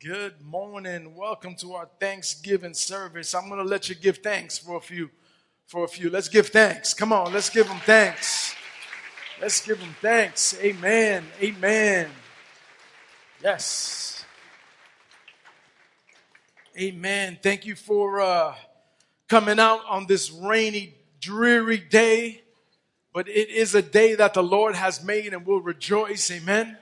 Good morning. Welcome to our Thanksgiving service. I'm going to let you give thanks for a few for a few. Let's give thanks. Come on, let's give them thanks. Let's give them thanks. Amen. Amen. Yes. Amen. Thank you for uh, coming out on this rainy, dreary day. But it is a day that the Lord has made and we'll rejoice. Amen.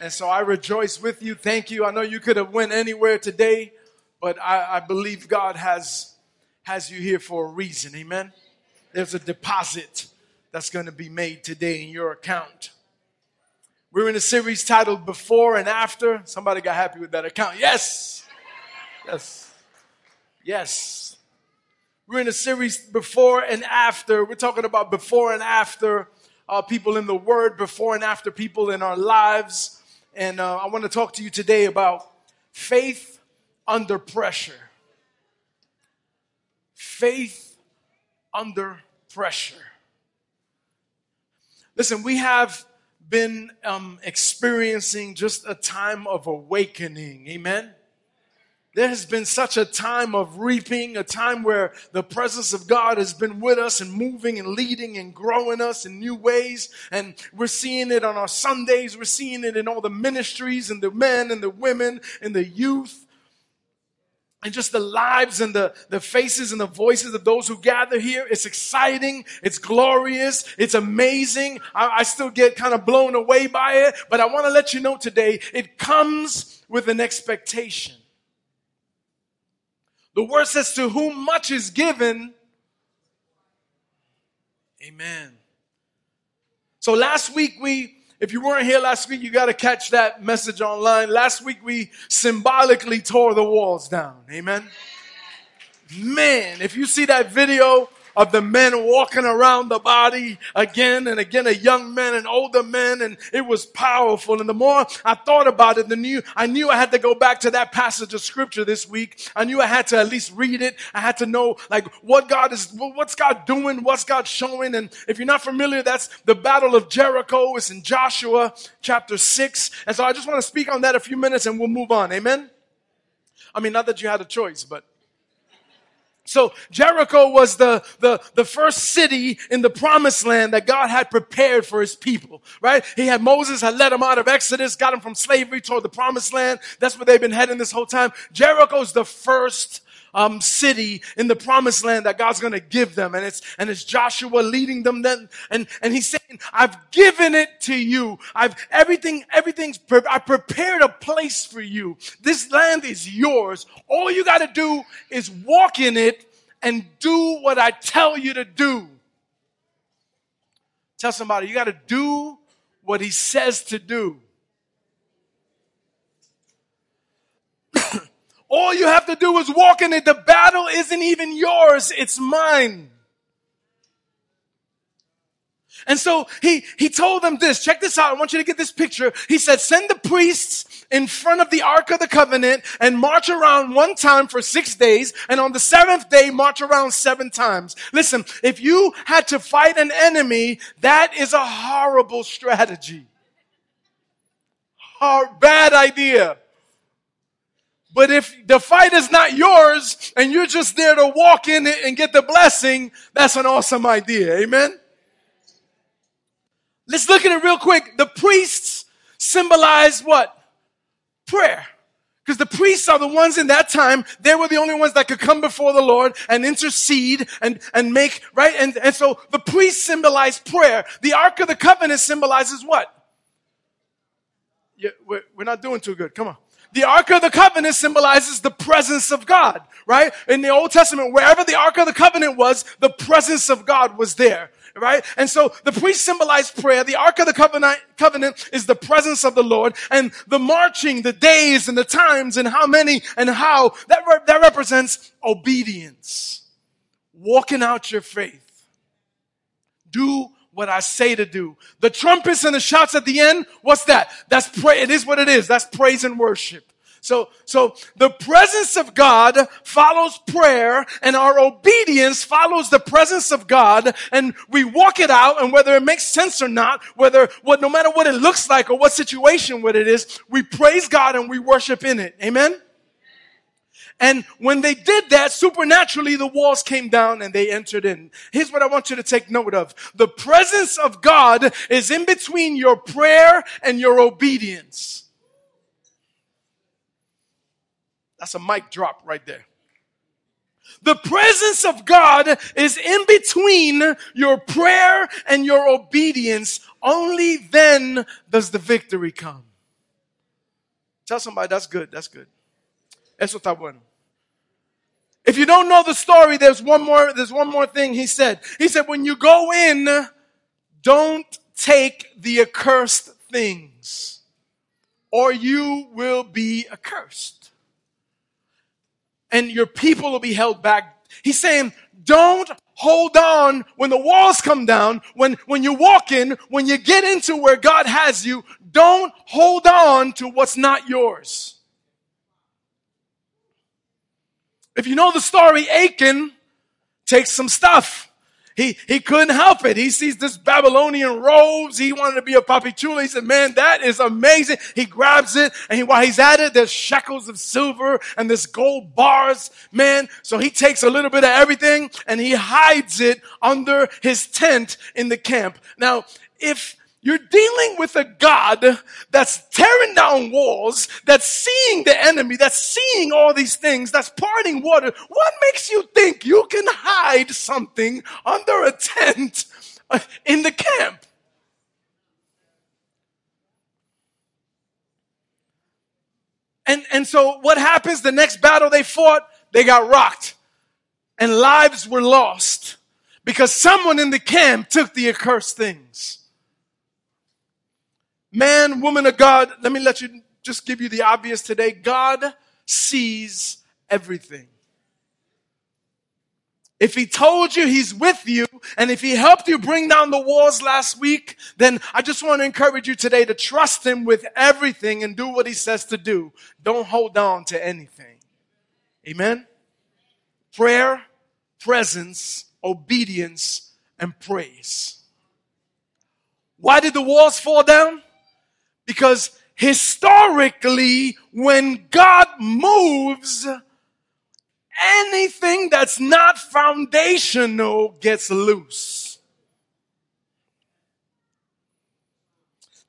And so I rejoice with you. Thank you. I know you could have went anywhere today, but I, I believe God has, has you here for a reason. Amen. There's a deposit that's going to be made today in your account. We're in a series titled Before and After. Somebody got happy with that account. Yes. Yes. Yes. We're in a series before and after. We're talking about before and after uh, people in the Word, before and after people in our lives. And uh, I want to talk to you today about faith under pressure. Faith under pressure. Listen, we have been um, experiencing just a time of awakening. Amen. There has been such a time of reaping, a time where the presence of God has been with us and moving and leading and growing us in new ways. And we're seeing it on our Sundays. We're seeing it in all the ministries and the men and the women and the youth. And just the lives and the, the faces and the voices of those who gather here. It's exciting. It's glorious. It's amazing. I, I still get kind of blown away by it. But I want to let you know today, it comes with an expectation. The word says, To whom much is given, amen. So last week we, if you weren't here last week, you got to catch that message online. Last week we symbolically tore the walls down. Amen. Man, if you see that video, of the men walking around the body again and again, a young man and older men, and it was powerful. And the more I thought about it, the new I knew I had to go back to that passage of scripture this week. I knew I had to at least read it. I had to know like what God is, what's God doing, what's God showing. And if you're not familiar, that's the battle of Jericho. It's in Joshua chapter six. And so I just want to speak on that a few minutes and we'll move on. Amen. I mean, not that you had a choice, but so Jericho was the, the, the first city in the promised land that God had prepared for his people, right? He had Moses had led them out of Exodus, got them from slavery toward the promised land. That's where they've been heading this whole time. Jericho's the first um, city in the promised land that God's going to give them. And it's, and it's Joshua leading them then. And, and he's saying, I've given it to you. I've everything, everything's, pre- I prepared a place for you. This land is yours. All you got to do is walk in it and do what I tell you to do. Tell somebody, you got to do what he says to do. All you have to do is walk in it. The battle isn't even yours, it's mine. And so he, he told them this. Check this out. I want you to get this picture. He said, send the priests in front of the Ark of the Covenant and march around one time for six days. And on the seventh day, march around seven times. Listen, if you had to fight an enemy, that is a horrible strategy. Hard, bad idea. But if the fight is not yours and you're just there to walk in it and get the blessing, that's an awesome idea. Amen. Let's look at it real quick. The priests symbolize what? Prayer. Because the priests are the ones in that time, they were the only ones that could come before the Lord and intercede and, and make, right? And, and so the priests symbolize prayer. The Ark of the Covenant symbolizes what? Yeah, we're, we're not doing too good. Come on. The Ark of the Covenant symbolizes the presence of God, right? In the Old Testament, wherever the Ark of the Covenant was, the presence of God was there right? And so the priest symbolized prayer. The Ark of the Covenant, covenant is the presence of the Lord and the marching, the days and the times and how many and how that, re- that represents obedience. Walking out your faith. Do what I say to do. The trumpets and the shouts at the end, what's that? That's pray. It is what it is. That's praise and worship. So, so the presence of God follows prayer and our obedience follows the presence of God and we walk it out and whether it makes sense or not, whether what, no matter what it looks like or what situation what it is, we praise God and we worship in it. Amen? And when they did that, supernaturally the walls came down and they entered in. Here's what I want you to take note of. The presence of God is in between your prayer and your obedience. That's a mic drop right there. The presence of God is in between your prayer and your obedience. Only then does the victory come. Tell somebody that's good. That's good. Eso está bueno. If you don't know the story, there's one more, there's one more thing he said. He said, when you go in, don't take the accursed things or you will be accursed and your people will be held back. He's saying, don't hold on when the walls come down, when, when you walk in, when you get into where God has you, don't hold on to what's not yours. If you know the story, Achan takes some stuff. He, he couldn't help it. He sees this Babylonian robes. He wanted to be a papi chulo. He said, man, that is amazing. He grabs it and he, while he's at it, there's shekels of silver and this gold bars, man. So he takes a little bit of everything and he hides it under his tent in the camp. Now, if you're dealing with a God that's tearing down walls, that's seeing the enemy, that's seeing all these things, that's parting water. What makes you think you can hide something under a tent uh, in the camp? And, and so what happens? The next battle they fought, they got rocked and lives were lost because someone in the camp took the accursed things. Man, woman of God, let me let you just give you the obvious today. God sees everything. If he told you he's with you and if he helped you bring down the walls last week, then I just want to encourage you today to trust him with everything and do what he says to do. Don't hold on to anything. Amen. Prayer, presence, obedience, and praise. Why did the walls fall down? Because historically, when God moves, anything that's not foundational gets loose.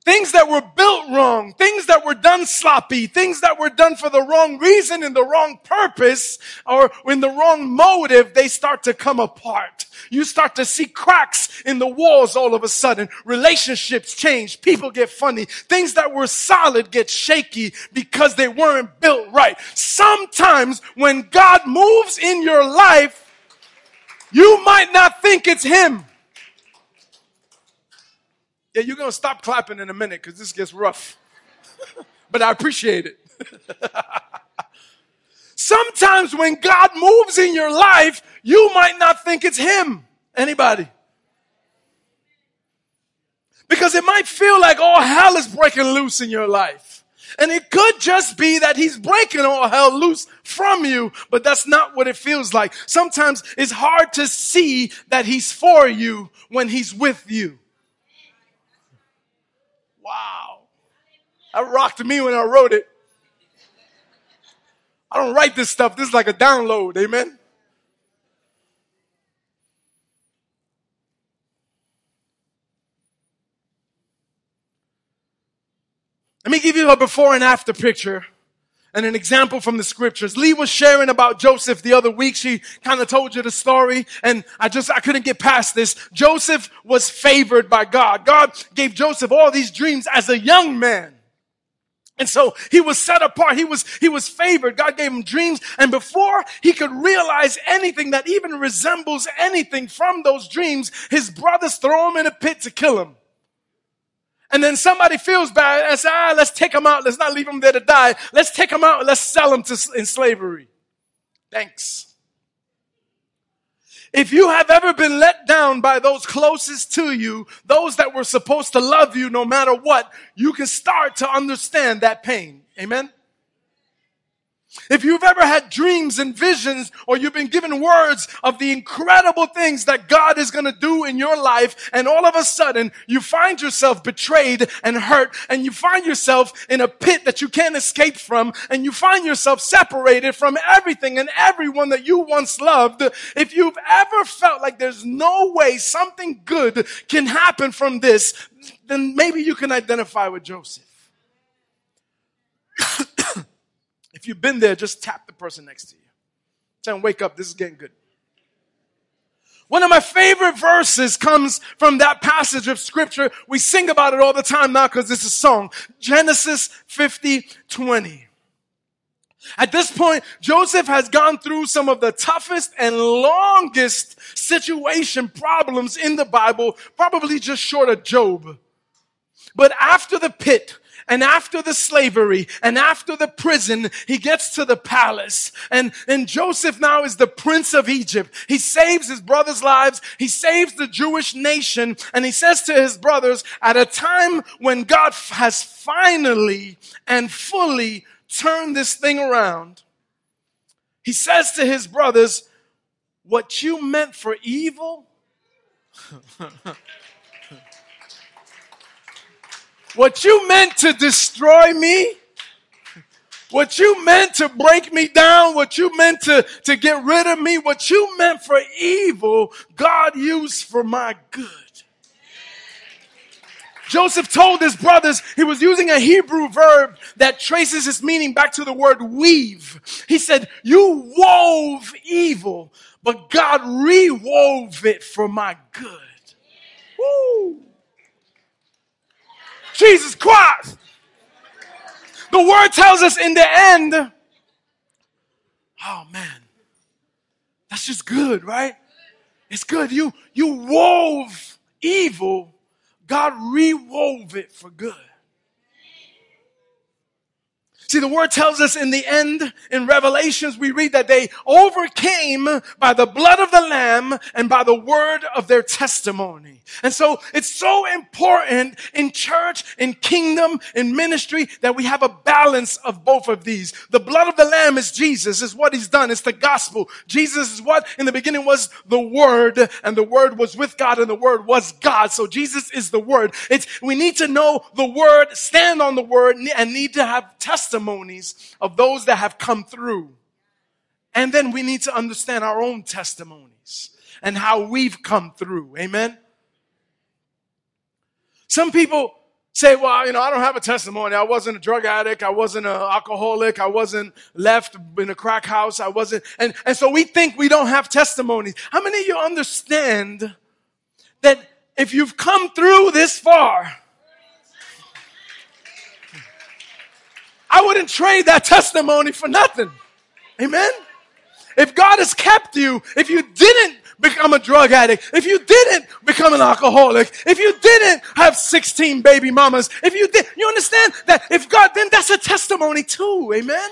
Things that were built wrong, things that were done sloppy, things that were done for the wrong reason and the wrong purpose or in the wrong motive, they start to come apart. You start to see cracks in the walls all of a sudden. Relationships change. People get funny. Things that were solid get shaky because they weren't built right. Sometimes when God moves in your life, you might not think it's Him. Yeah, you're going to stop clapping in a minute because this gets rough. but I appreciate it. Sometimes when God moves in your life, you might not think it's Him. Anybody? Because it might feel like all hell is breaking loose in your life. And it could just be that he's breaking all hell loose from you, but that's not what it feels like. Sometimes it's hard to see that he's for you when he's with you. Wow. That rocked me when I wrote it. I don't write this stuff. This is like a download. Amen. Let me give you a before and after picture and an example from the scriptures. Lee was sharing about Joseph the other week. She kind of told you the story and I just, I couldn't get past this. Joseph was favored by God. God gave Joseph all these dreams as a young man. And so he was set apart. He was, he was favored. God gave him dreams. And before he could realize anything that even resembles anything from those dreams, his brothers throw him in a pit to kill him. And then somebody feels bad and says, ah, let's take them out. Let's not leave them there to die. Let's take them out let's sell them to, in slavery. Thanks. If you have ever been let down by those closest to you, those that were supposed to love you no matter what, you can start to understand that pain. Amen? If you've ever had dreams and visions or you've been given words of the incredible things that God is going to do in your life and all of a sudden you find yourself betrayed and hurt and you find yourself in a pit that you can't escape from and you find yourself separated from everything and everyone that you once loved. If you've ever felt like there's no way something good can happen from this, then maybe you can identify with Joseph. If you've been there, just tap the person next to you. Tell them, wake up, this is getting good. One of my favorite verses comes from that passage of scripture. We sing about it all the time now because it's a song. Genesis 50, 20. At this point, Joseph has gone through some of the toughest and longest situation problems in the Bible, probably just short of Job. But after the pit, and after the slavery and after the prison, he gets to the palace. And, and Joseph now is the prince of Egypt. He saves his brothers' lives. He saves the Jewish nation. And he says to his brothers, at a time when God has finally and fully turned this thing around, he says to his brothers, what you meant for evil, What you meant to destroy me, what you meant to break me down, what you meant to, to get rid of me, what you meant for evil, God used for my good. Joseph told his brothers he was using a Hebrew verb that traces its meaning back to the word weave. He said, you wove evil, but God rewove it for my good. Woo. Jesus Christ. The word tells us in the end, oh man, that's just good, right? It's good. You, you wove evil, God rewove it for good. See, the word tells us in the end, in Revelations, we read that they overcame by the blood of the Lamb and by the word of their testimony. And so it's so important in church, in kingdom, in ministry that we have a balance of both of these. The blood of the Lamb is Jesus, is what he's done. It's the gospel. Jesus is what in the beginning was the word and the word was with God and the word was God. So Jesus is the word. It's, we need to know the word, stand on the word and need to have testimony testimonies of those that have come through. And then we need to understand our own testimonies and how we've come through. Amen. Some people say, well, you know, I don't have a testimony. I wasn't a drug addict. I wasn't an alcoholic. I wasn't left in a crack house. I wasn't. And, and so we think we don't have testimonies. How many of you understand that if you've come through this far, I wouldn't trade that testimony for nothing. Amen. If God has kept you, if you didn't become a drug addict, if you didn't become an alcoholic, if you didn't have 16 baby mamas, if you did, you understand that if God, then that's a testimony too. Amen.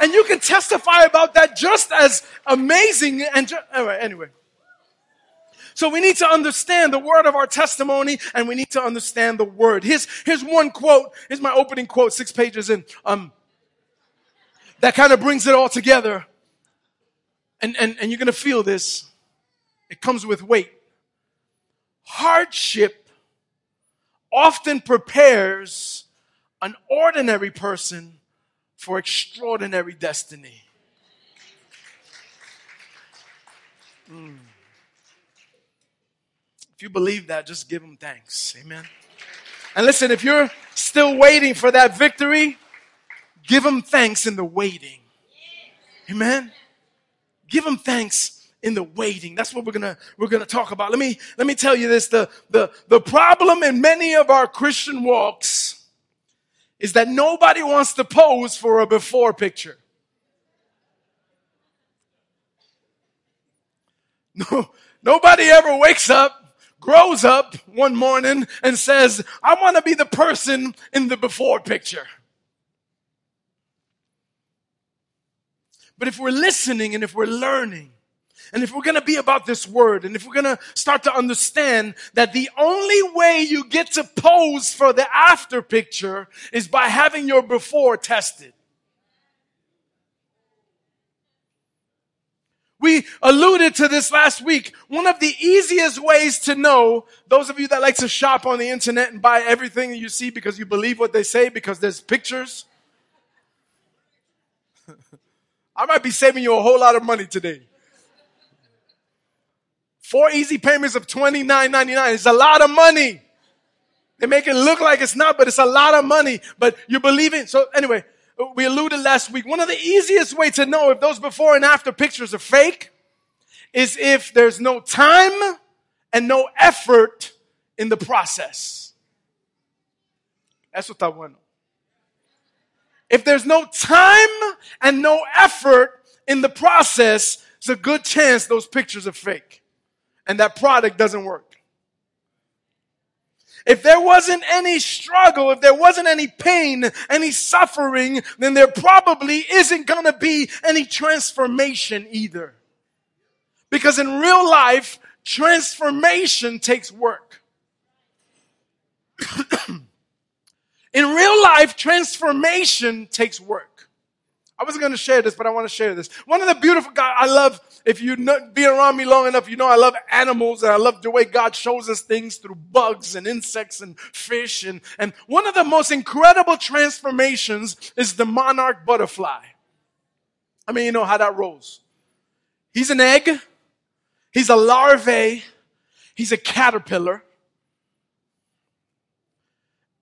And you can testify about that just as amazing and just, anyway, anyway. So we need to understand the word of our testimony and we need to understand the word. Here's, here's one quote. Here's my opening quote, six pages in, um, that kind of brings it all together. And, and, and you're going to feel this. It comes with weight. Hardship often prepares an ordinary person for extraordinary destiny. Mm. If you believe that, just give him thanks. Amen. And listen, if you're still waiting for that victory, give him thanks in the waiting. Amen. Give him thanks in the waiting. That's what we're gonna we're gonna talk about. Let me let me tell you this: the the the problem in many of our Christian walks is that nobody wants to pose for a before picture. No, nobody ever wakes up grows up one morning and says, I want to be the person in the before picture. But if we're listening and if we're learning, and if we're going to be about this word, and if we're going to start to understand that the only way you get to pose for the after picture is by having your before tested. We alluded to this last week. One of the easiest ways to know, those of you that like to shop on the internet and buy everything you see because you believe what they say because there's pictures. I might be saving you a whole lot of money today. Four easy payments of $29.99 is a lot of money. They make it look like it's not, but it's a lot of money. But you believe it. So anyway, we alluded last week. One of the easiest way to know if those before and after pictures are fake is if there's no time and no effort in the process. Eso está bueno. If there's no time and no effort in the process, it's a good chance those pictures are fake and that product doesn't work. If there wasn't any struggle, if there wasn't any pain, any suffering, then there probably isn't gonna be any transformation either. Because in real life, transformation takes work. in real life, transformation takes work. I wasn't going to share this, but I want to share this. One of the beautiful guys I love, if you know, be around me long enough, you know I love animals and I love the way God shows us things through bugs and insects and fish. And, and one of the most incredible transformations is the monarch butterfly. I mean, you know how that rolls. He's an egg. He's a larvae. He's a caterpillar.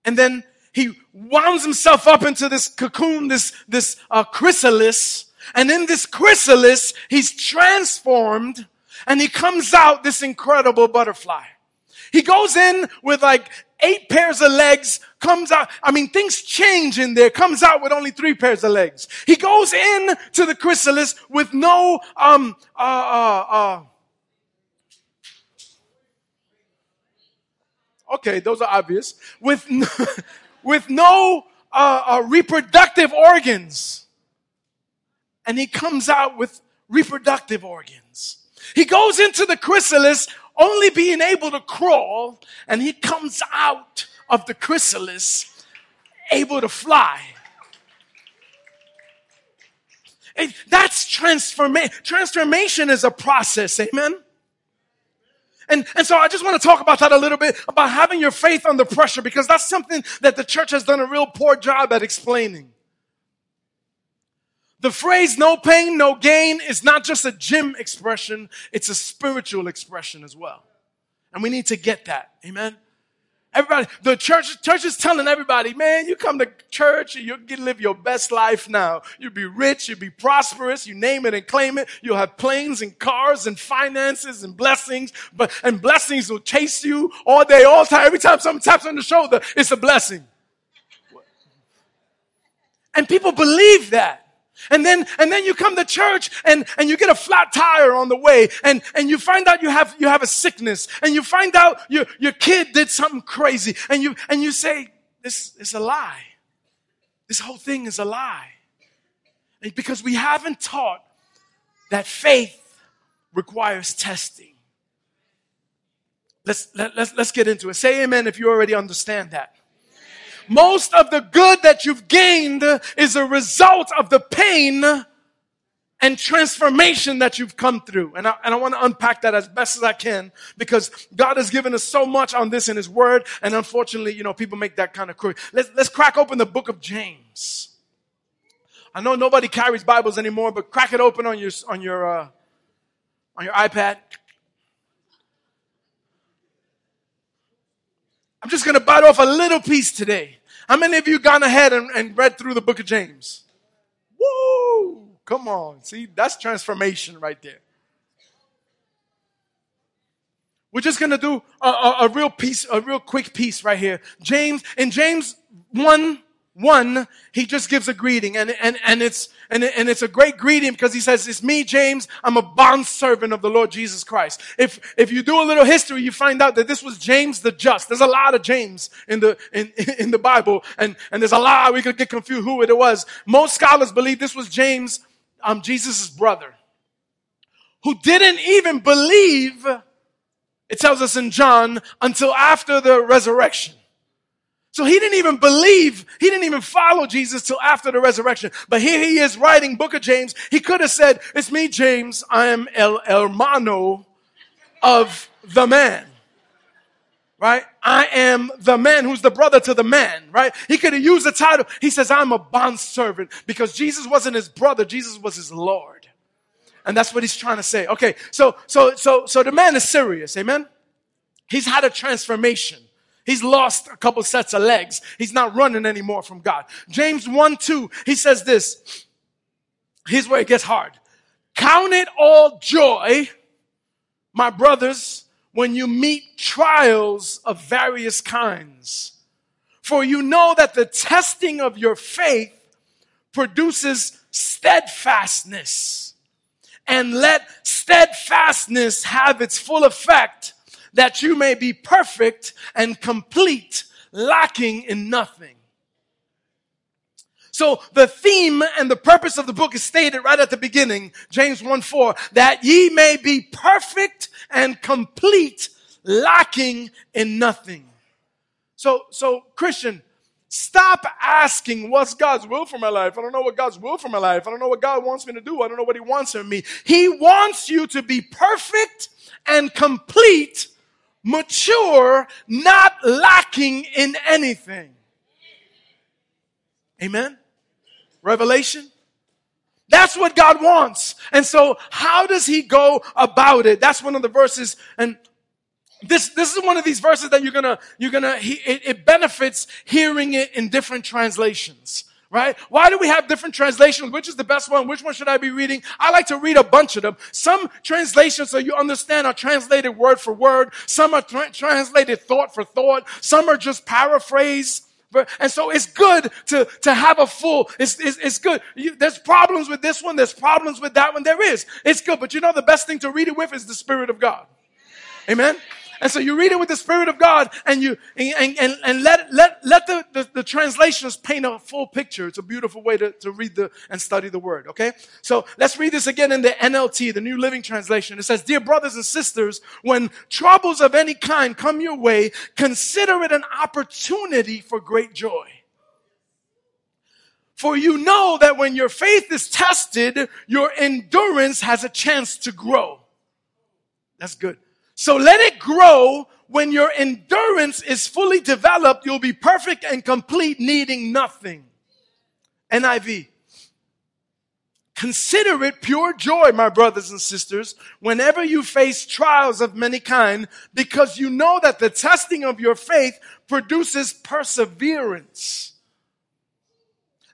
And then he wounds himself up into this cocoon, this, this uh, chrysalis. And in this chrysalis, he's transformed and he comes out this incredible butterfly. He goes in with like eight pairs of legs, comes out. I mean, things change in there, comes out with only three pairs of legs. He goes in to the chrysalis with no, um, uh, uh, uh, okay, those are obvious. With no, with no uh, uh, reproductive organs. And he comes out with reproductive organs. He goes into the chrysalis only being able to crawl, and he comes out of the chrysalis able to fly. And that's transformation. Transformation is a process, amen? And, and so I just want to talk about that a little bit about having your faith under pressure because that's something that the church has done a real poor job at explaining. The phrase no pain, no gain is not just a gym expression, it's a spiritual expression as well. And we need to get that. Amen. Everybody, the church, church is telling everybody, man, you come to church and you can live your best life now. You'll be rich, you'll be prosperous, you name it and claim it. You'll have planes and cars and finances and blessings, but, and blessings will chase you all day, all time. Every time someone taps on the shoulder, it's a blessing. And people believe that. And then, and then you come to church and, and you get a flat tire on the way and, and you find out you have, you have a sickness and you find out your, your kid did something crazy and you, and you say, this is a lie. This whole thing is a lie. And because we haven't taught that faith requires testing. Let's, let, let's, let's get into it. Say amen if you already understand that. Most of the good that you've gained is a result of the pain and transformation that you've come through. And I, and I want to unpack that as best as I can because God has given us so much on this in His Word. And unfortunately, you know, people make that kind of crooked. Let's, let's crack open the book of James. I know nobody carries Bibles anymore, but crack it open on your, on your, uh, on your iPad. I'm just going to bite off a little piece today. How many of you gone ahead and, and read through the book of James? Woo! Come on. See, that's transformation right there. We're just going to do a, a, a, real piece, a real quick piece right here. James, in James 1, one, he just gives a greeting and, and, and it's, and, and it's a great greeting because he says, it's me, James. I'm a bond servant of the Lord Jesus Christ. If, if you do a little history, you find out that this was James the just. There's a lot of James in the, in, in the Bible and, and there's a lot, we could get confused who it was. Most scholars believe this was James, um, Jesus' brother who didn't even believe, it tells us in John, until after the resurrection. So he didn't even believe, he didn't even follow Jesus till after the resurrection. But here he is writing book of James. He could have said, it's me, James. I am el hermano of the man. Right? I am the man who's the brother to the man, right? He could have used the title. He says, I'm a bond servant because Jesus wasn't his brother. Jesus was his Lord. And that's what he's trying to say. Okay. So, so, so, so the man is serious. Amen. He's had a transformation. He's lost a couple sets of legs. He's not running anymore from God. James 1 2, he says this. Here's where it gets hard. Count it all joy, my brothers, when you meet trials of various kinds. For you know that the testing of your faith produces steadfastness. And let steadfastness have its full effect that you may be perfect and complete, lacking in nothing. So the theme and the purpose of the book is stated right at the beginning, James 1 4, that ye may be perfect and complete, lacking in nothing. So, so Christian, stop asking what's God's will for my life. I don't know what God's will for my life. I don't know what God wants me to do. I don't know what He wants of me. He wants you to be perfect and complete mature, not lacking in anything. Amen. Revelation. That's what God wants. And so how does he go about it? That's one of the verses and this, this is one of these verses that you're gonna, you're gonna, he, it, it benefits hearing it in different translations right? Why do we have different translations? Which is the best one? Which one should I be reading? I like to read a bunch of them. Some translations, so you understand, are translated word for word. Some are tra- translated thought for thought. Some are just paraphrased. And so it's good to, to have a full, it's, it's, it's good. You, there's problems with this one. There's problems with that one. There is. It's good. But you know, the best thing to read it with is the Spirit of God. Amen. And so you read it with the Spirit of God and you, and, and, and let, let, let the, the, the, translations paint a full picture. It's a beautiful way to, to read the, and study the word. Okay. So let's read this again in the NLT, the New Living Translation. It says, Dear brothers and sisters, when troubles of any kind come your way, consider it an opportunity for great joy. For you know that when your faith is tested, your endurance has a chance to grow. That's good. So let it grow. When your endurance is fully developed, you'll be perfect and complete, needing nothing. NIV. Consider it pure joy, my brothers and sisters, whenever you face trials of many kind, because you know that the testing of your faith produces perseverance.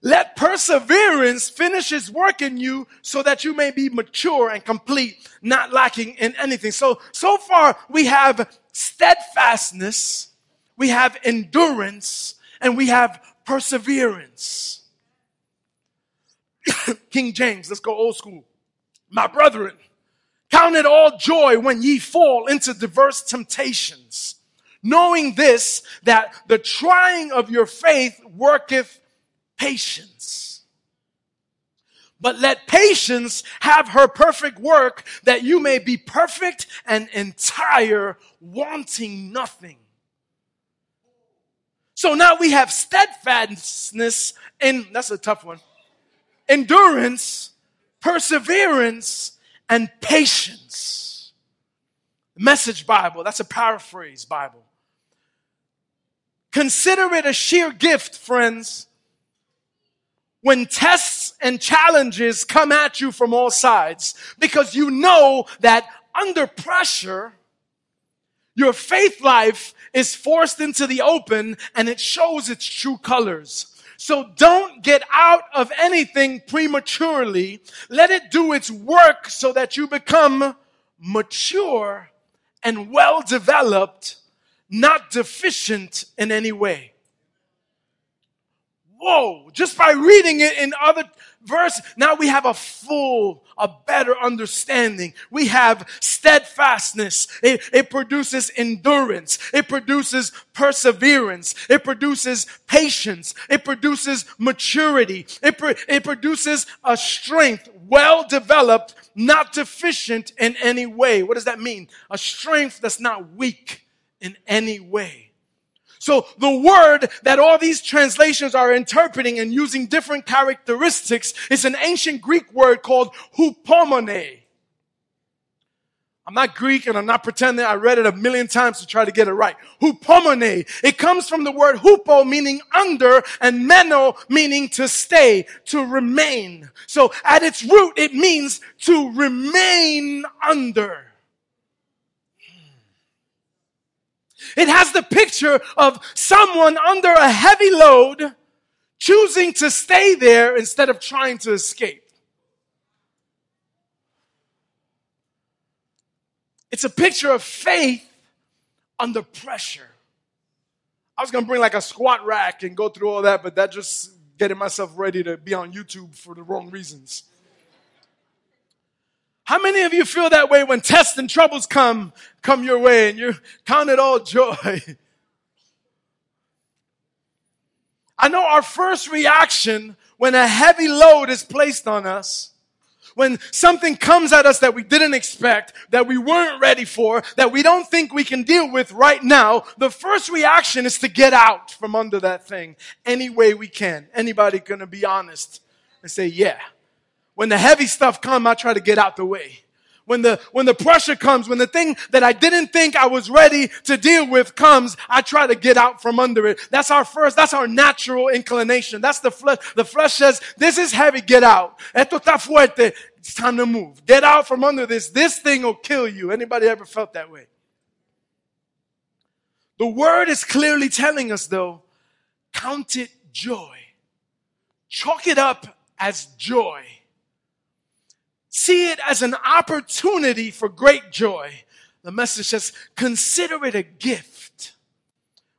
Let perseverance finish its work in you so that you may be mature and complete, not lacking in anything. So, so far we have steadfastness, we have endurance, and we have perseverance. King James, let's go old school. My brethren, count it all joy when ye fall into diverse temptations, knowing this, that the trying of your faith worketh patience. But let patience have her perfect work that you may be perfect and entire, wanting nothing. So now we have steadfastness in, that's a tough one, endurance, perseverance, and patience. Message Bible, that's a paraphrase Bible. Consider it a sheer gift, friends, when tests and challenges come at you from all sides because you know that under pressure, your faith life is forced into the open and it shows its true colors. So don't get out of anything prematurely. Let it do its work so that you become mature and well developed, not deficient in any way whoa, just by reading it in other verse, now we have a full, a better understanding. We have steadfastness. It, it produces endurance. It produces perseverance. It produces patience. It produces maturity. It, it produces a strength well developed, not deficient in any way. What does that mean? A strength that's not weak in any way. So the word that all these translations are interpreting and using different characteristics is an ancient Greek word called hupomone. I'm not Greek and I'm not pretending. I read it a million times to try to get it right. Hupomone. It comes from the word hupo meaning under and meno meaning to stay, to remain. So at its root, it means to remain under. It has the picture of someone under a heavy load choosing to stay there instead of trying to escape. It's a picture of faith under pressure. I was to bring like a squat rack and go through all that, but that just getting myself ready to be on YouTube for the wrong reasons. How many of you feel that way when tests and troubles come, come your way and you count it all joy? I know our first reaction when a heavy load is placed on us when something comes at us that we didn't expect, that we weren't ready for, that we don't think we can deal with right now, the first reaction is to get out from under that thing any way we can. Anybody gonna be honest and say, yeah. When the heavy stuff come, I try to get out the way when the, when the pressure comes, when the thing that I didn't think I was ready to deal with comes, I try to get out from under it. That's our first, that's our natural inclination. That's the flesh. The flesh says, this is heavy, get out. Esto está fuerte. It's time to move. Get out from under this. This thing will kill you. Anybody ever felt that way? The word is clearly telling us though, count it joy. Chalk it up as joy. See it as an opportunity for great joy. The message says, consider it a gift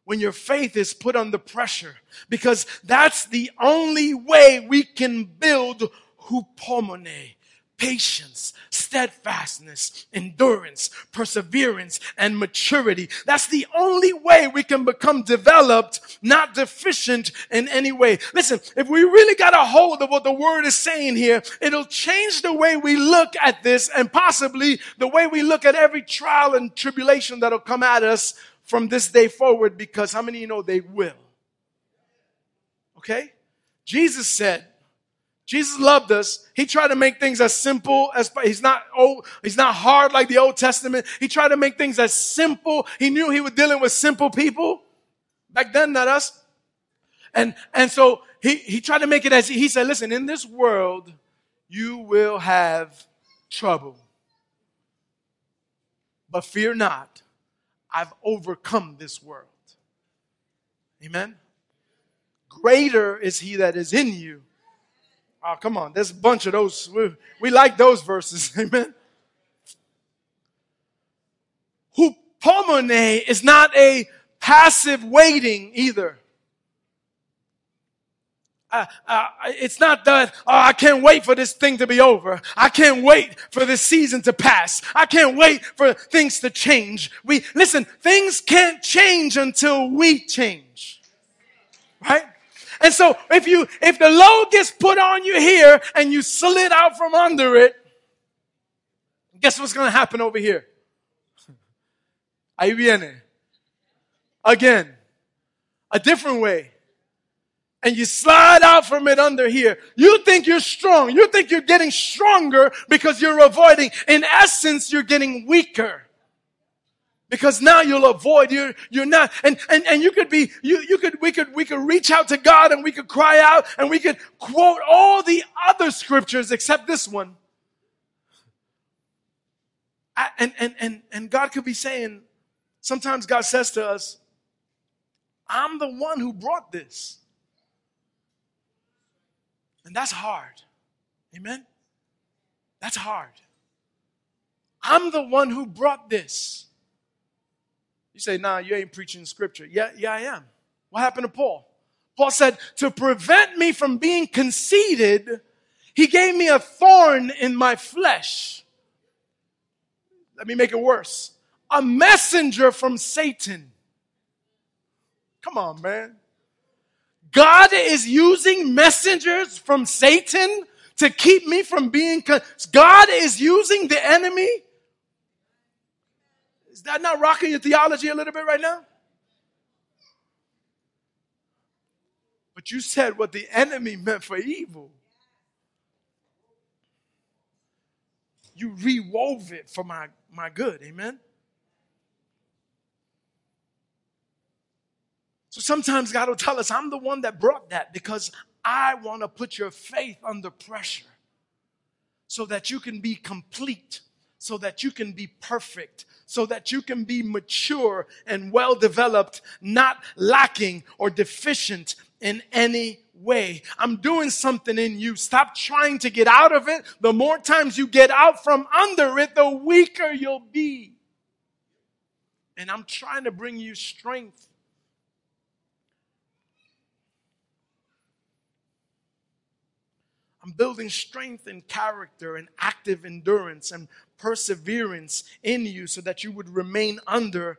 when your faith is put under pressure because that's the only way we can build hupomone, patience, steadfastness, endurance, perseverance, and maturity. That's the only way we can become developed, not deficient in any way. Listen, if we really got a hold of what the word is saying here, it'll change the way we look at this and possibly the way we look at every trial and tribulation that'll come at us from this day forward because how many you know they will? Okay? Jesus said, Jesus loved us. He tried to make things as simple as he's not old, he's not hard like the Old Testament. He tried to make things as simple. He knew he was dealing with simple people. Back then, not us. And and so he, he tried to make it as he said, listen, in this world, you will have trouble. But fear not, I've overcome this world. Amen. Greater is he that is in you Oh, come on. There's a bunch of those. We, we like those verses. Amen. Who Hupomone is not a passive waiting either. Uh, uh, it's not that, oh, I can't wait for this thing to be over. I can't wait for this season to pass. I can't wait for things to change. We, listen, things can't change until we change. Right? And so if you, if the load gets put on you here and you slid out from under it, guess what's going to happen over here? Ahí viene. Again. A different way. And you slide out from it under here. You think you're strong. You think you're getting stronger because you're avoiding. In essence, you're getting weaker. Because now you'll avoid, you're, you're not, and, and, and you could be, you, you could, we could, we could reach out to God and we could cry out and we could quote all the other scriptures except this one. And, and, and, and God could be saying, sometimes God says to us, I'm the one who brought this. And that's hard. Amen? That's hard. I'm the one who brought this. You say, nah, you ain't preaching scripture. Yeah, yeah, I am. What happened to Paul? Paul said, to prevent me from being conceited, he gave me a thorn in my flesh. Let me make it worse. A messenger from Satan. Come on, man. God is using messengers from Satan to keep me from being, God is using the enemy is that not rocking your theology a little bit right now? But you said what the enemy meant for evil. You rewove it for my, my good. Amen. So sometimes God will tell us, I'm the one that brought that because I want to put your faith under pressure so that you can be complete, so that you can be perfect, so that you can be mature and well developed, not lacking or deficient in any way. I'm doing something in you. Stop trying to get out of it. The more times you get out from under it, the weaker you'll be. And I'm trying to bring you strength I'm building strength and character and active endurance and perseverance in you so that you would remain under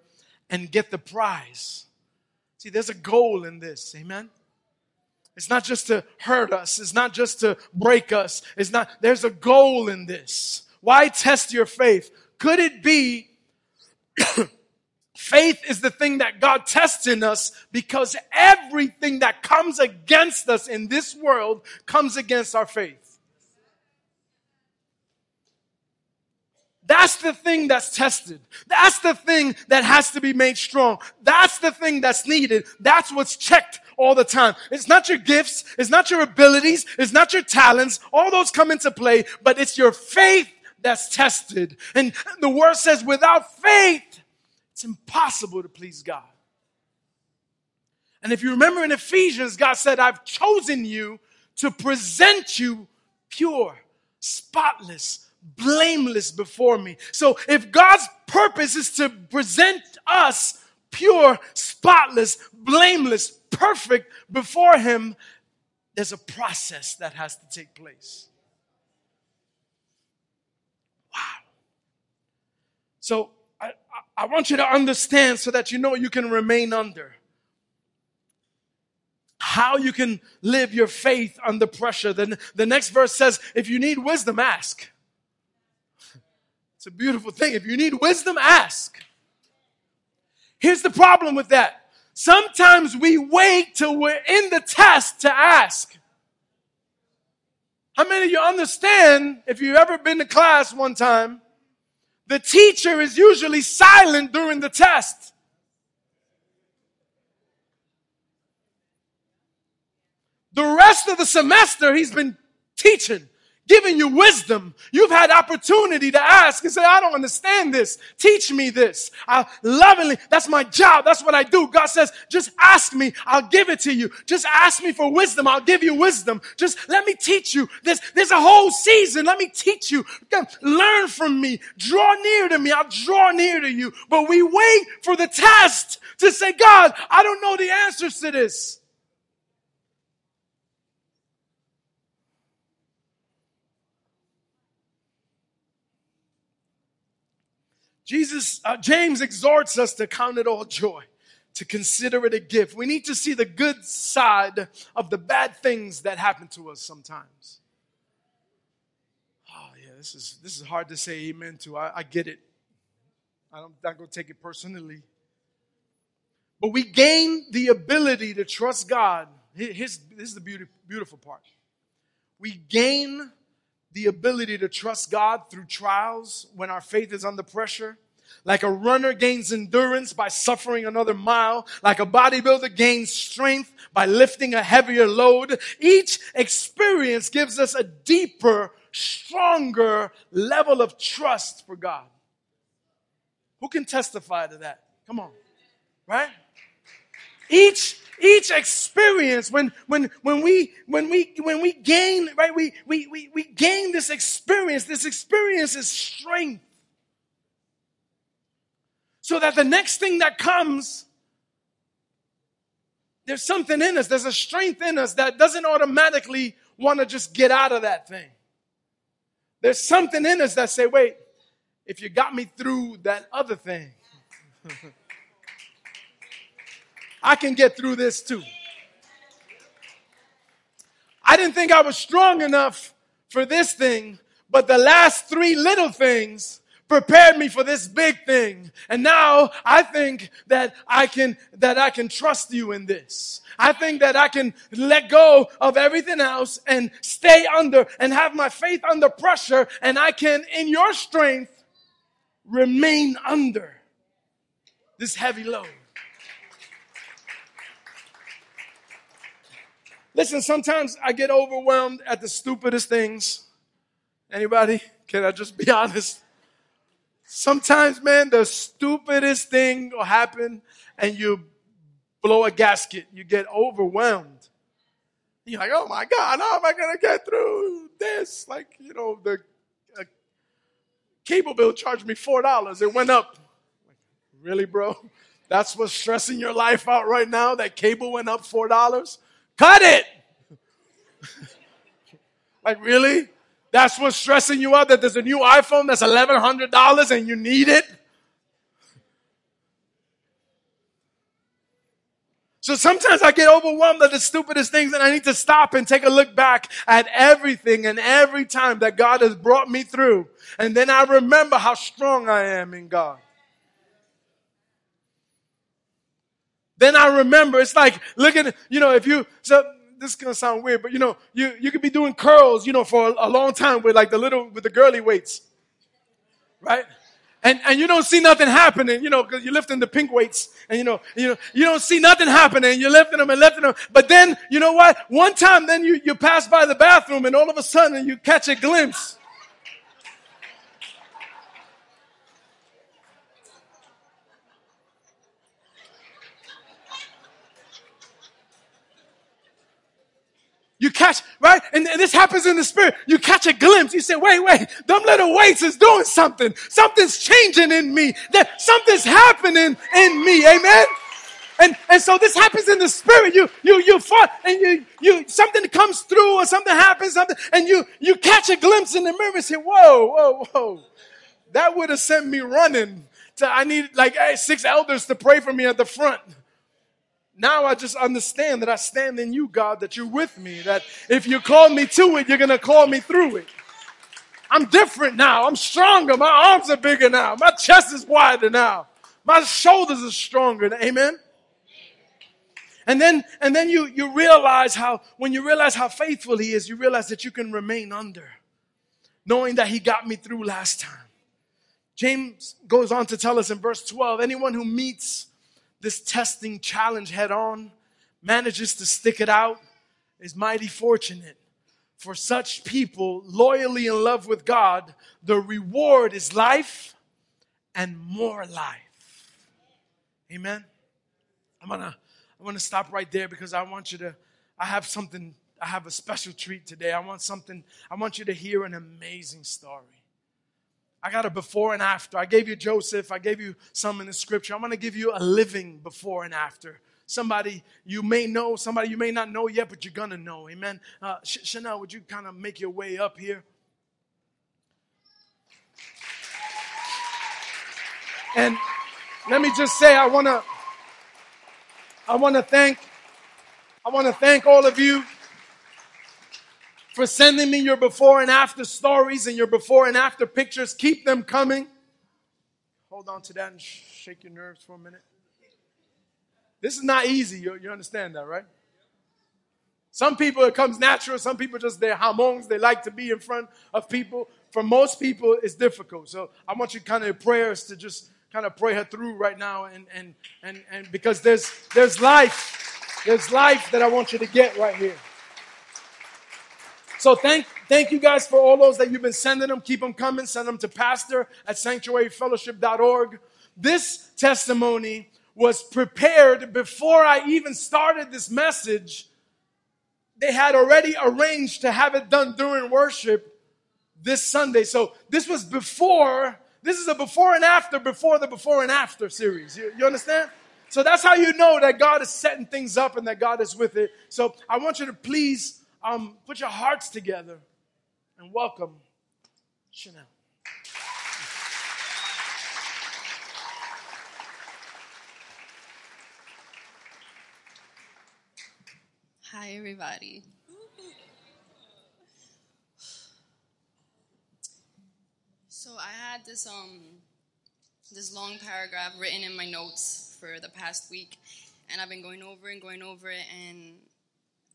and get the prize. See, there's a goal in this. Amen. It's not just to hurt us. It's not just to break us. It's not, there's a goal in this. Why test your faith? Could it be Faith is the thing that God tests in us because everything that comes against us in this world comes against our faith. That's the thing that's tested. That's the thing that has to be made strong. That's the thing that's needed. That's what's checked all the time. It's not your gifts. It's not your abilities. It's not your talents. All those come into play, but it's your faith that's tested. And the word says without faith, it's impossible to please God. And if you remember in Ephesians, God said, I've chosen you to present you pure, spotless, blameless before me. So if God's purpose is to present us pure, spotless, blameless, perfect before Him, there's a process that has to take place. Wow. So I, I want you to understand so that you know you can remain under. How you can live your faith under pressure. Then the next verse says, if you need wisdom, ask. It's a beautiful thing. If you need wisdom, ask. Here's the problem with that. Sometimes we wait till we're in the test to ask. How many of you understand if you've ever been to class one time the teacher is usually silent during the test. The rest of the semester, he's been teaching giving you wisdom. You've had opportunity to ask and say, I don't understand this. Teach me this. I lovingly, that's my job. That's what I do. God says, just ask me. I'll give it to you. Just ask me for wisdom. I'll give you wisdom. Just let me teach you. There's, there's a whole season. Let me teach you. Learn from me. Draw near to me. I'll draw near to you. But we wait for the test to say, God, I don't know the answers to this. Jesus, uh, James exhorts us to count it all joy, to consider it a gift. We need to see the good side of the bad things that happen to us sometimes. Oh yeah, this is this is hard to say amen to. I, I get it. I'm not going to take it personally. But we gain the ability to trust God. This is the beauty, beautiful part. We gain the ability to trust God through trials when our faith is under pressure. Like a runner gains endurance by suffering another mile, like a bodybuilder gains strength by lifting a heavier load. Each experience gives us a deeper, stronger level of trust for God. Who can testify to that? Come on. Right? Each each experience when when when we when we when we gain right we we we, we gain this experience this experience is strength. So that the next thing that comes there's something in us there's a strength in us that doesn't automatically want to just get out of that thing. There's something in us that say wait if you got me through that other thing I can get through this too. I didn't think I was strong enough for this thing, but the last three little things prepared me for this big thing. And now I think that I can, that I can trust you in this. I think that I can let go of everything else and stay under and have my faith under pressure and I can, in your strength, remain under this heavy load. Listen, sometimes I get overwhelmed at the stupidest things. Anybody? Can I just be honest? Sometimes, man, the stupidest thing will happen and you blow a gasket. You get overwhelmed. You're like, oh my God, how am I going to get through this? Like, you know, the uh, cable bill charged me $4. It went up. Really, bro? That's what's stressing your life out right now? That cable went up $4? Cut it! like, really? That's what's stressing you out that there's a new iPhone that's $1,100 and you need it? So sometimes I get overwhelmed at the stupidest things and I need to stop and take a look back at everything and every time that God has brought me through. And then I remember how strong I am in God. Then I remember, it's like, look at, you know, if you, so this is gonna sound weird, but you know, you, you could be doing curls, you know, for a, a long time with like the little, with the girly weights. Right? and, and you don't see nothing happening, you know, because you're lifting the pink weights, and you know, you know, you don't see nothing happening. You're lifting them and lifting them, but then you know what? One time, then you you pass by the bathroom, and all of a sudden you catch a glimpse. You catch, right? And, this happens in the spirit. You catch a glimpse. You say, wait, wait, them little weights is doing something. Something's changing in me. That something's happening in me. Amen. And, and so this happens in the spirit. You, you, you fought and you, you, something comes through or something happens, something, and you, you catch a glimpse in the mirror and say, whoa, whoa, whoa. That would have sent me running to, I need like six elders to pray for me at the front. Now I just understand that I stand in you, God, that you're with me, that if you call me to it, you're going to call me through it. I'm different now. I'm stronger. My arms are bigger now. My chest is wider now. My shoulders are stronger. Amen. And then, and then you, you realize how, when you realize how faithful he is, you realize that you can remain under, knowing that he got me through last time. James goes on to tell us in verse 12, anyone who meets this testing challenge head on, manages to stick it out, is mighty fortunate. For such people, loyally in love with God, the reward is life and more life. Amen. I'm gonna I'm gonna stop right there because I want you to. I have something. I have a special treat today. I want something. I want you to hear an amazing story. I got a before and after. I gave you Joseph. I gave you some in the scripture. I'm going to give you a living before and after. Somebody you may know, somebody you may not know yet, but you're going to know. Amen. Uh, Chanel, would you kind of make your way up here? And let me just say, I want to, I want to thank, I want to thank all of you for sending me your before and after stories and your before and after pictures. Keep them coming. Hold on to that and shake your nerves for a minute. This is not easy. You, you understand that, right? Some people it comes natural. Some people just their hormones. They like to be in front of people. For most people, it's difficult. So I want you kind of prayers to just kind of pray her through right now, and and and and because there's there's life, there's life that I want you to get right here. So thank, thank you guys for all those that you've been sending them. Keep them coming. Send them to pastor at sanctuaryfellowship.org. This testimony was prepared before I even started this message. They had already arranged to have it done during worship this Sunday. So this was before, this is a before and after, before the before and after series. You, you understand? So that's how you know that God is setting things up and that God is with it. So I want you to please um, put your hearts together and welcome Chanel. Hi, everybody. So I had this um this long paragraph written in my notes for the past week, and I've been going over and going over it, and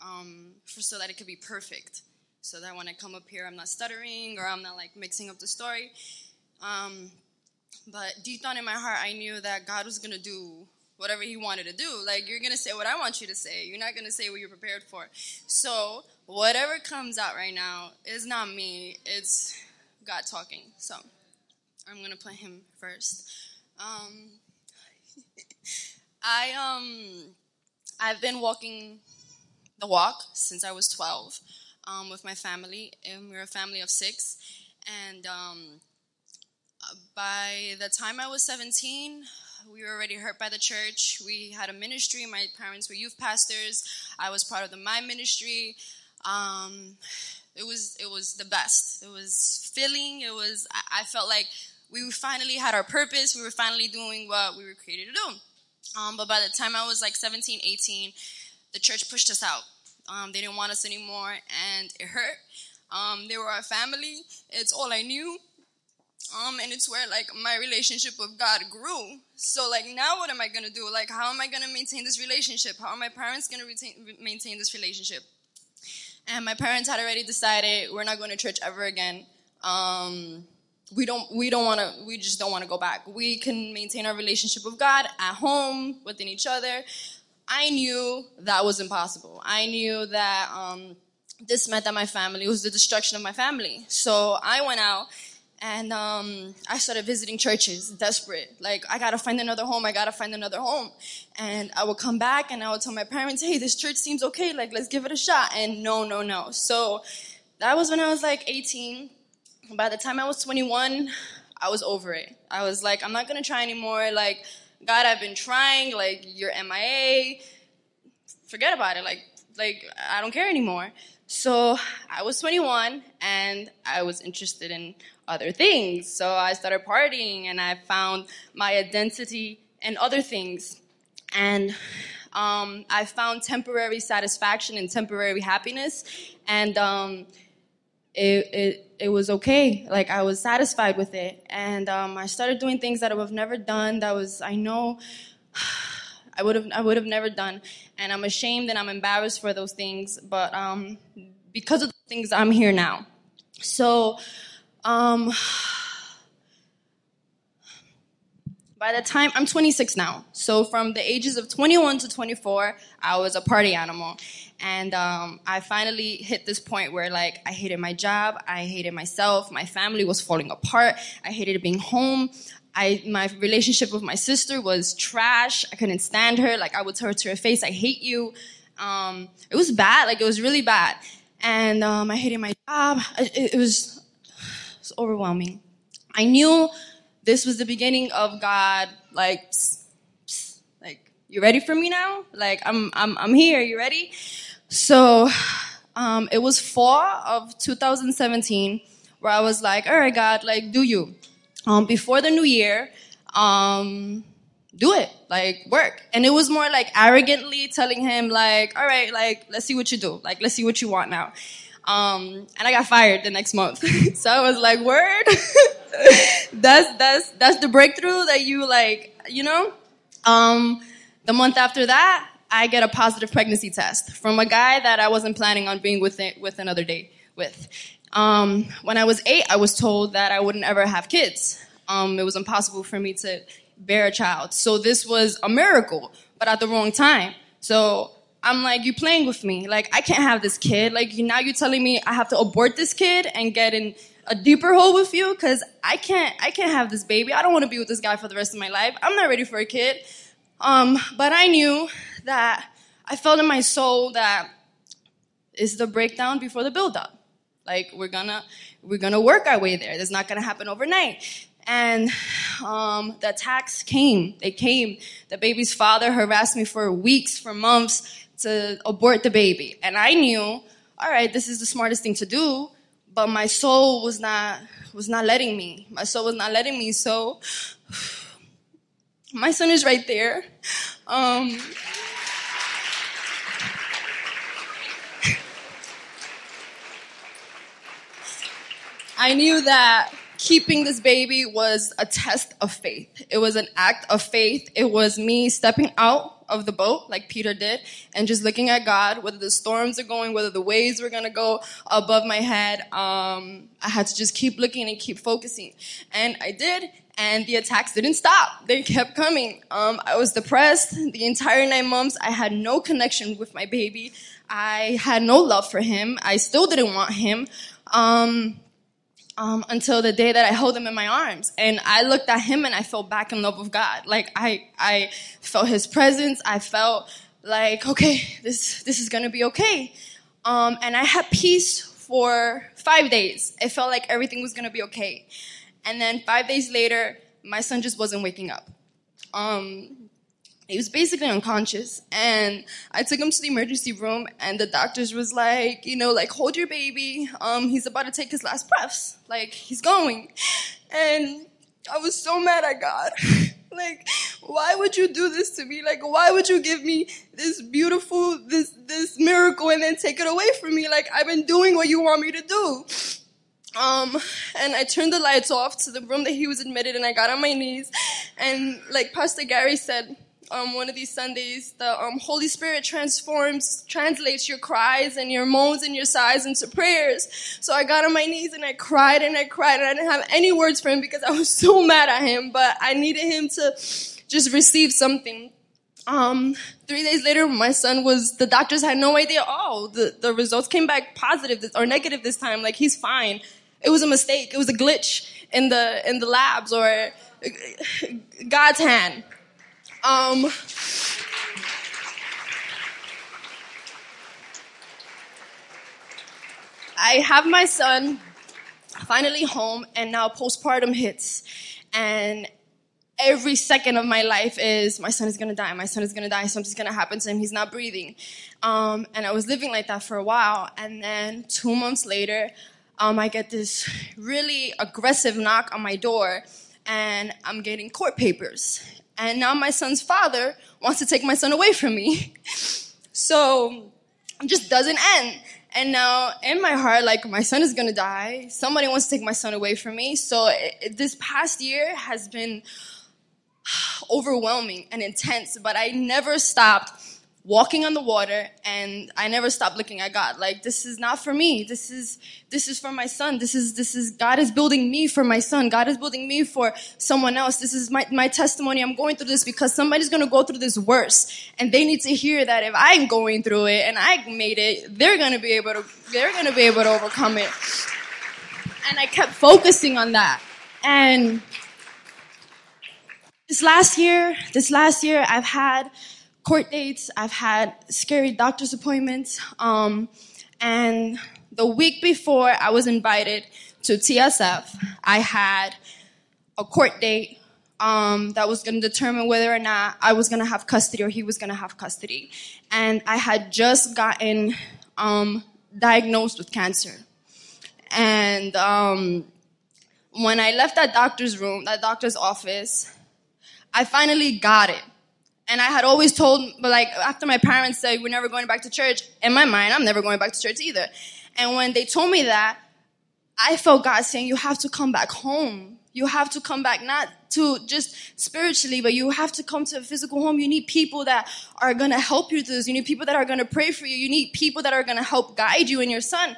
um, for so that it could be perfect, so that when I come up here, I'm not stuttering or I'm not like mixing up the story. Um, but deep down in my heart, I knew that God was gonna do whatever He wanted to do. Like you're gonna say what I want you to say. You're not gonna say what you're prepared for. So whatever comes out right now is not me. It's God talking. So I'm gonna put Him first. Um, I um I've been walking the walk since I was 12 um, with my family, and we were a family of six. And um, by the time I was 17, we were already hurt by the church. We had a ministry. My parents were youth pastors. I was part of the My Ministry. Um, it was it was the best. It was filling. It was I, felt like we finally had our purpose. We were finally doing what we were created to do. Um, but by the time I was like 17, 18, the church pushed us out. Um, they didn't want us anymore, and it hurt. Um, they were our family. It's all I knew. Um, and it's where like my relationship with God grew. So like now, what am I gonna do? Like, how am I gonna maintain this relationship? How are my parents gonna retain, maintain this relationship? And my parents had already decided we're not going to church ever again. Um, we don't we don't want to we just don't want to go back. We can maintain our relationship with God at home within each other. I knew that was impossible. I knew that um, this meant that my family was the destruction of my family. So I went out and um, I started visiting churches, desperate. Like, I gotta find another home, I gotta find another home. And I would come back and I would tell my parents, hey, this church seems okay, like, let's give it a shot. And no, no, no. So that was when I was like 18. By the time I was 21, I was over it. I was like, I'm not gonna try anymore. Like, God, I've been trying, like, you're MIA. Forget about it. Like, like, I don't care anymore. So I was 21 and I was interested in other things. So I started partying and I found my identity in other things. And um, I found temporary satisfaction and temporary happiness. And um, it, it, it was okay. Like I was satisfied with it. And um, I started doing things that I would have never done. That was, I know, I would have I would have never done, and I'm ashamed and I'm embarrassed for those things. But um, because of the things, I'm here now. So, um, by the time I'm 26 now, so from the ages of 21 to 24, I was a party animal, and um, I finally hit this point where like I hated my job, I hated myself, my family was falling apart, I hated being home. I, my relationship with my sister was trash. I couldn't stand her. Like I would tell her to her face, I hate you. Um, it was bad. Like it was really bad. And, um, I hated my job. It, it was, it was overwhelming. I knew this was the beginning of God, like, like, you ready for me now? Like, I'm, I'm, I'm here. You ready? So, um, it was fall of 2017 where I was like, all right, God, like, do you? um, before the new year, um, do it, like work. And it was more like arrogantly telling him like, all right, like, let's see what you do. Like, let's see what you want now. Um, and I got fired the next month. so I was like, word, that's, that's, that's the breakthrough that you like, you know? Um, the month after that, I get a positive pregnancy test from a guy that I wasn't planning on being with, it, with another day with. Um, when I was eight, I was told that I wouldn't ever have kids. Um, it was impossible for me to bear a child. So this was a miracle, but at the wrong time. So I'm like, you playing with me. Like, I can't have this kid. Like, now you're telling me I have to abort this kid and get in a deeper hole with you because I can't, I can't have this baby. I don't want to be with this guy for the rest of my life. I'm not ready for a kid. Um, but I knew that I felt in my soul that it's the breakdown before the build up. Like we're gonna we're gonna work our way there. It's not gonna happen overnight. And um, the attacks came. They came. The baby's father harassed me for weeks, for months, to abort the baby. And I knew, all right, this is the smartest thing to do. But my soul was not was not letting me. My soul was not letting me. So my son is right there. Um, I knew that keeping this baby was a test of faith. It was an act of faith. It was me stepping out of the boat like Peter did and just looking at God, whether the storms are going, whether the waves were to go above my head. Um, I had to just keep looking and keep focusing. And I did. And the attacks didn't stop. They kept coming. Um, I was depressed the entire nine months. I had no connection with my baby. I had no love for him. I still didn't want him. Um, um, until the day that I held him in my arms. And I looked at him and I fell back in love with God. Like I, I felt his presence. I felt like, okay, this, this is gonna be okay. Um, and I had peace for five days. It felt like everything was gonna be okay. And then five days later, my son just wasn't waking up. Um, he was basically unconscious and i took him to the emergency room and the doctors was like you know like hold your baby. Um he's about to take his last breaths. Like he's going. And i was so mad at god. Like why would you do this to me? Like why would you give me this beautiful this this miracle and then take it away from me? Like i've been doing what you want me to do. Um, and I turned the lights off to the room that he was admitted and I got on my knees and like Pastor Gary said, um, one of these Sundays, the um, Holy Spirit transforms, translates your cries and your moans and your sighs into prayers. So I got on my knees and I cried and I cried and I didn't have any words for him because I was so mad at him, but I needed him to just receive something. Um, three days later, my son was, the doctors had no idea. Oh, the, the results came back positive or negative this time. Like he's fine. It was a mistake. It was a glitch in the, in the labs or God's hand. Um, I have my son finally home, and now postpartum hits, and every second of my life is my son is gonna die, my son is gonna die, something's gonna happen to him, he's not breathing. Um, and I was living like that for a while, and then two months later, um, I get this really aggressive knock on my door, and I'm getting court papers. And now my son's father wants to take my son away from me. so it just doesn't end. And now in my heart, like my son is gonna die. Somebody wants to take my son away from me. So it, this past year has been overwhelming and intense, but I never stopped walking on the water and I never stopped looking at God. Like this is not for me. This is this is for my son. This is this is God is building me for my son. God is building me for someone else. This is my, my testimony. I'm going through this because somebody's gonna go through this worse. And they need to hear that if I'm going through it and I made it, they're gonna be able to they're gonna be able to overcome it. And I kept focusing on that. And this last year, this last year I've had court dates. I've had scary doctor's appointments. Um, and the week before I was invited to TSF, I had a court date um, that was going to determine whether or not I was going to have custody or he was going to have custody. And I had just gotten um, diagnosed with cancer. And um, when I left that doctor's room, that doctor's office, I finally got it. And I had always told, but like after my parents said we're never going back to church, in my mind, I'm never going back to church either. And when they told me that, I felt God saying, you have to come back home. You have to come back, not to just spiritually, but you have to come to a physical home. You need people that are going to help you through this. You need people that are going to pray for you. You need people that are going to help guide you and your son.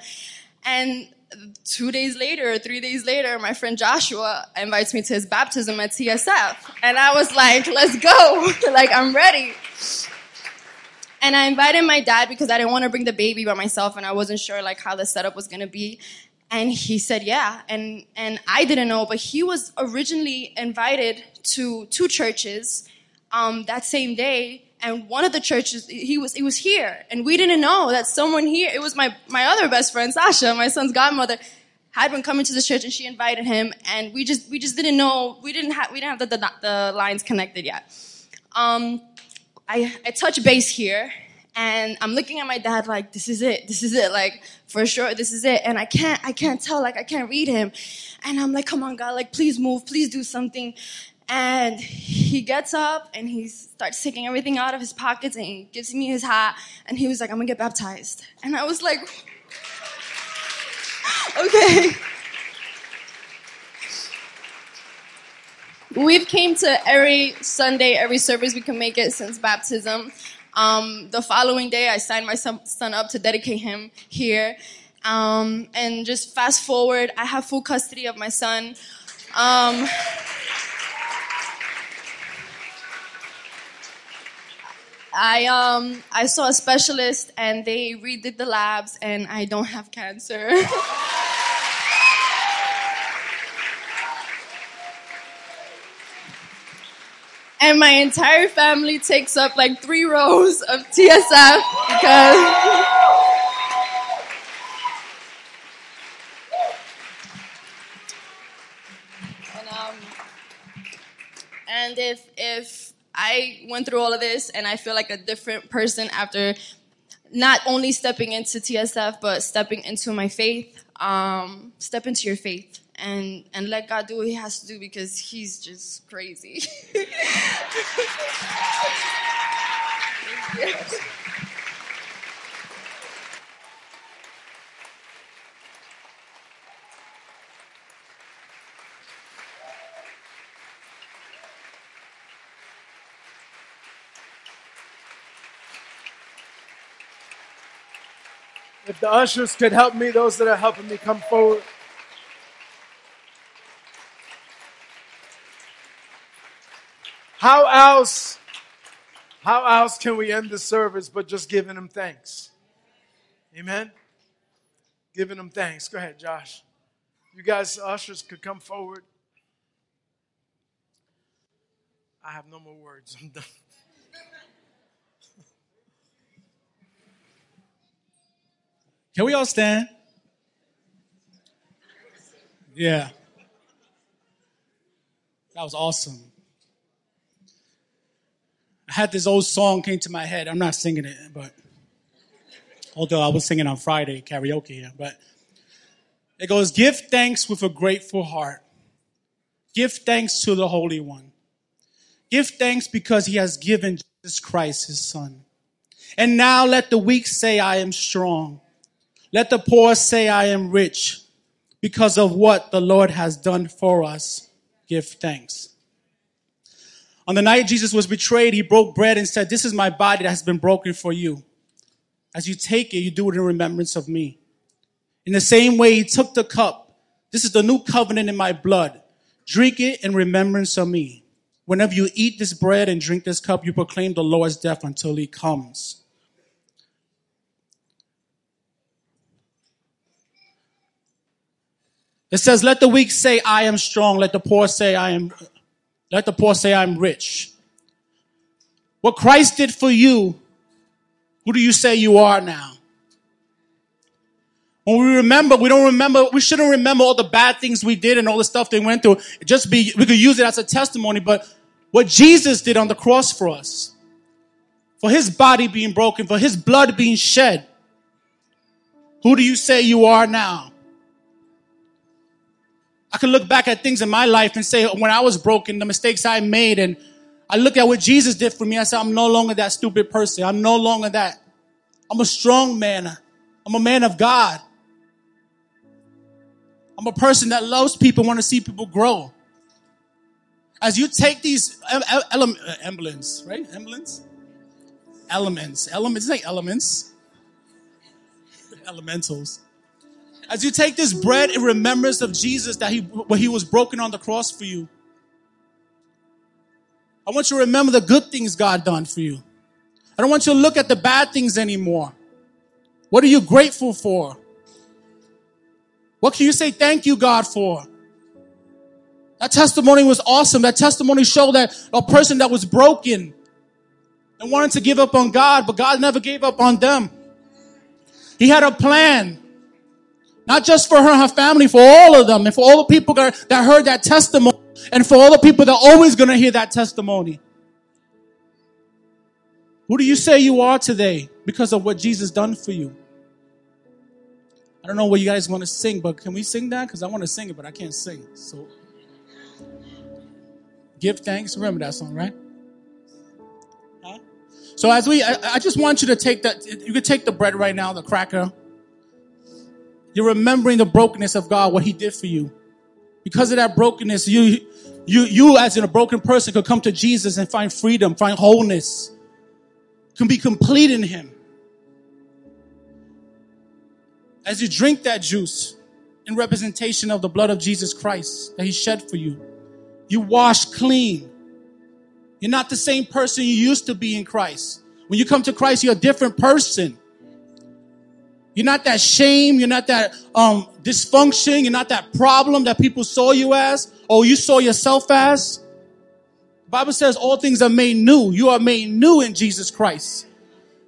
And two days later, three days later, my friend Joshua invites me to his baptism at TSF. And I was like, let's go. like, I'm ready. And I invited my dad because I didn't want to bring the baby by myself and I wasn't sure like how the setup was going to be. And he said, yeah. And, and I didn't know, but he was originally invited to two churches, um, that same day and one of the churches he was he was here. And we didn't know that someone here it was my my other best friend sasha my son's godmother had been coming to the church and she invited him. And we just we just didn't know we didn't have we didn't have the, the, the lines connected yet. Um, I, I touch base here and I'm looking at my dad like this is it this is it like for sure this is it. And I can't I can't tell like I can't read him. And I'm like come on God like please move please do something and he gets up and he starts taking everything out of his pockets and he gives me his hat and he was like, I'm gonna get baptized. And I was like, okay. we've came to every Sunday, every service we can make it since baptism. Um, the following day, I signed my son, up to dedicate him here. Um, and just fast forward, I have full custody of my son. Um, I um I saw a specialist and they redid the labs and I don't have cancer. and my entire family takes up like three rows of TSF because and um and if if I went through all of this and I feel like a different person after not only stepping into TSF but stepping into my faith, um, step into your faith and and let God do what He has to do because He's just crazy. If the ushers could help me, those that are helping me come forward. How else, how else can we end the service but just giving them thanks? Amen? Giving them thanks. Go ahead, Josh. You guys, ushers, could come forward. I have no more words. I'm done. Can we all stand? Yeah. That was awesome. I had this old song came to my head. I'm not singing it, but although I was singing on Friday karaoke, but it goes, give thanks with a grateful heart. Give thanks to the Holy One. Give thanks because he has given Jesus Christ his son. And now let the weak say, I am strong. Let the poor say, I am rich because of what the Lord has done for us. Give thanks. On the night Jesus was betrayed, he broke bread and said, This is my body that has been broken for you. As you take it, you do it in remembrance of me. In the same way, he took the cup. This is the new covenant in my blood. Drink it in remembrance of me. Whenever you eat this bread and drink this cup, you proclaim the Lord's death until he comes. It says, let the weak say, I am strong. Let the poor say, I am, let the poor say, I'm rich. What Christ did for you, who do you say you are now? When we remember, we don't remember, we shouldn't remember all the bad things we did and all the stuff they went through. Just be, we could use it as a testimony, but what Jesus did on the cross for us, for his body being broken, for his blood being shed, who do you say you are now? I can look back at things in my life and say, when I was broken, the mistakes I made, and I look at what Jesus did for me. I said, I'm no longer that stupid person. I'm no longer that. I'm a strong man. I'm a man of God. I'm a person that loves people, want to see people grow. As you take these ele- uh, emblems, right? Emblems? Elements. Elements. It's like elements. Elementals. As you take this bread in remembrance of Jesus that he, when he was broken on the cross for you. I want you to remember the good things God done for you. I don't want you to look at the bad things anymore. What are you grateful for? What can you say thank you, God, for? That testimony was awesome. That testimony showed that a person that was broken and wanted to give up on God, but God never gave up on them. He had a plan. Not just for her and her family, for all of them, and for all the people that, heard that testimony, and for all the people that are always gonna hear that testimony. Who do you say you are today because of what Jesus done for you? I don't know what you guys want to sing, but can we sing that? Because I want to sing it, but I can't sing. So give thanks. Remember that song, right? Huh? So as we, I, I just want you to take that. You could take the bread right now, the cracker. You're remembering the brokenness of God, what He did for you. Because of that brokenness, you, you, you as in a broken person could come to Jesus and find freedom, find wholeness, can be complete in Him. As you drink that juice in representation of the blood of Jesus Christ that He shed for you, you wash clean. You're not the same person you used to be in Christ. When you come to Christ, you're a different person. You're not that shame. You're not that um, dysfunction. You're not that problem that people saw you as or you saw yourself as. The Bible says all things are made new. You are made new in Jesus Christ.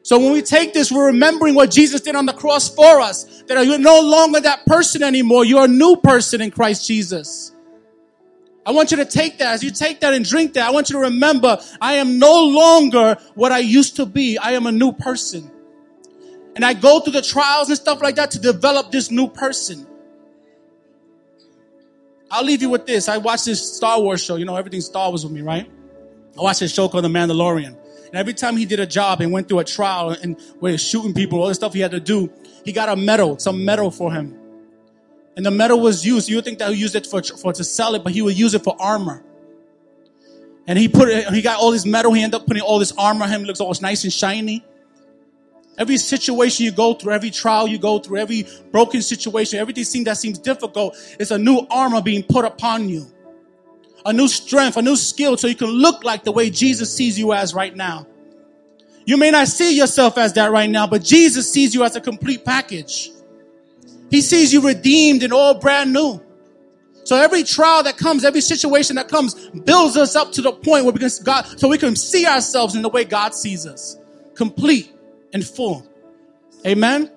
So when we take this, we're remembering what Jesus did on the cross for us. That you're no longer that person anymore. You're a new person in Christ Jesus. I want you to take that. As you take that and drink that, I want you to remember, I am no longer what I used to be. I am a new person. And I go through the trials and stuff like that to develop this new person. I'll leave you with this. I watched this Star Wars show. You know, everything Star Wars with me, right? I watched this show called The Mandalorian. And every time he did a job and went through a trial and where shooting people, all the stuff he had to do, he got a medal, some medal for him. And the medal was used. You think that he used it for, for to sell it, but he would use it for armor. And he put it, he got all this metal. He ended up putting all this armor on him. It looks all nice and shiny. Every situation you go through, every trial you go through, every broken situation, everything that seems difficult, it's a new armor being put upon you. A new strength, a new skill so you can look like the way Jesus sees you as right now. You may not see yourself as that right now, but Jesus sees you as a complete package. He sees you redeemed and all brand new. So every trial that comes, every situation that comes builds us up to the point where we can God, so we can see ourselves in the way God sees us. Complete and full. Amen.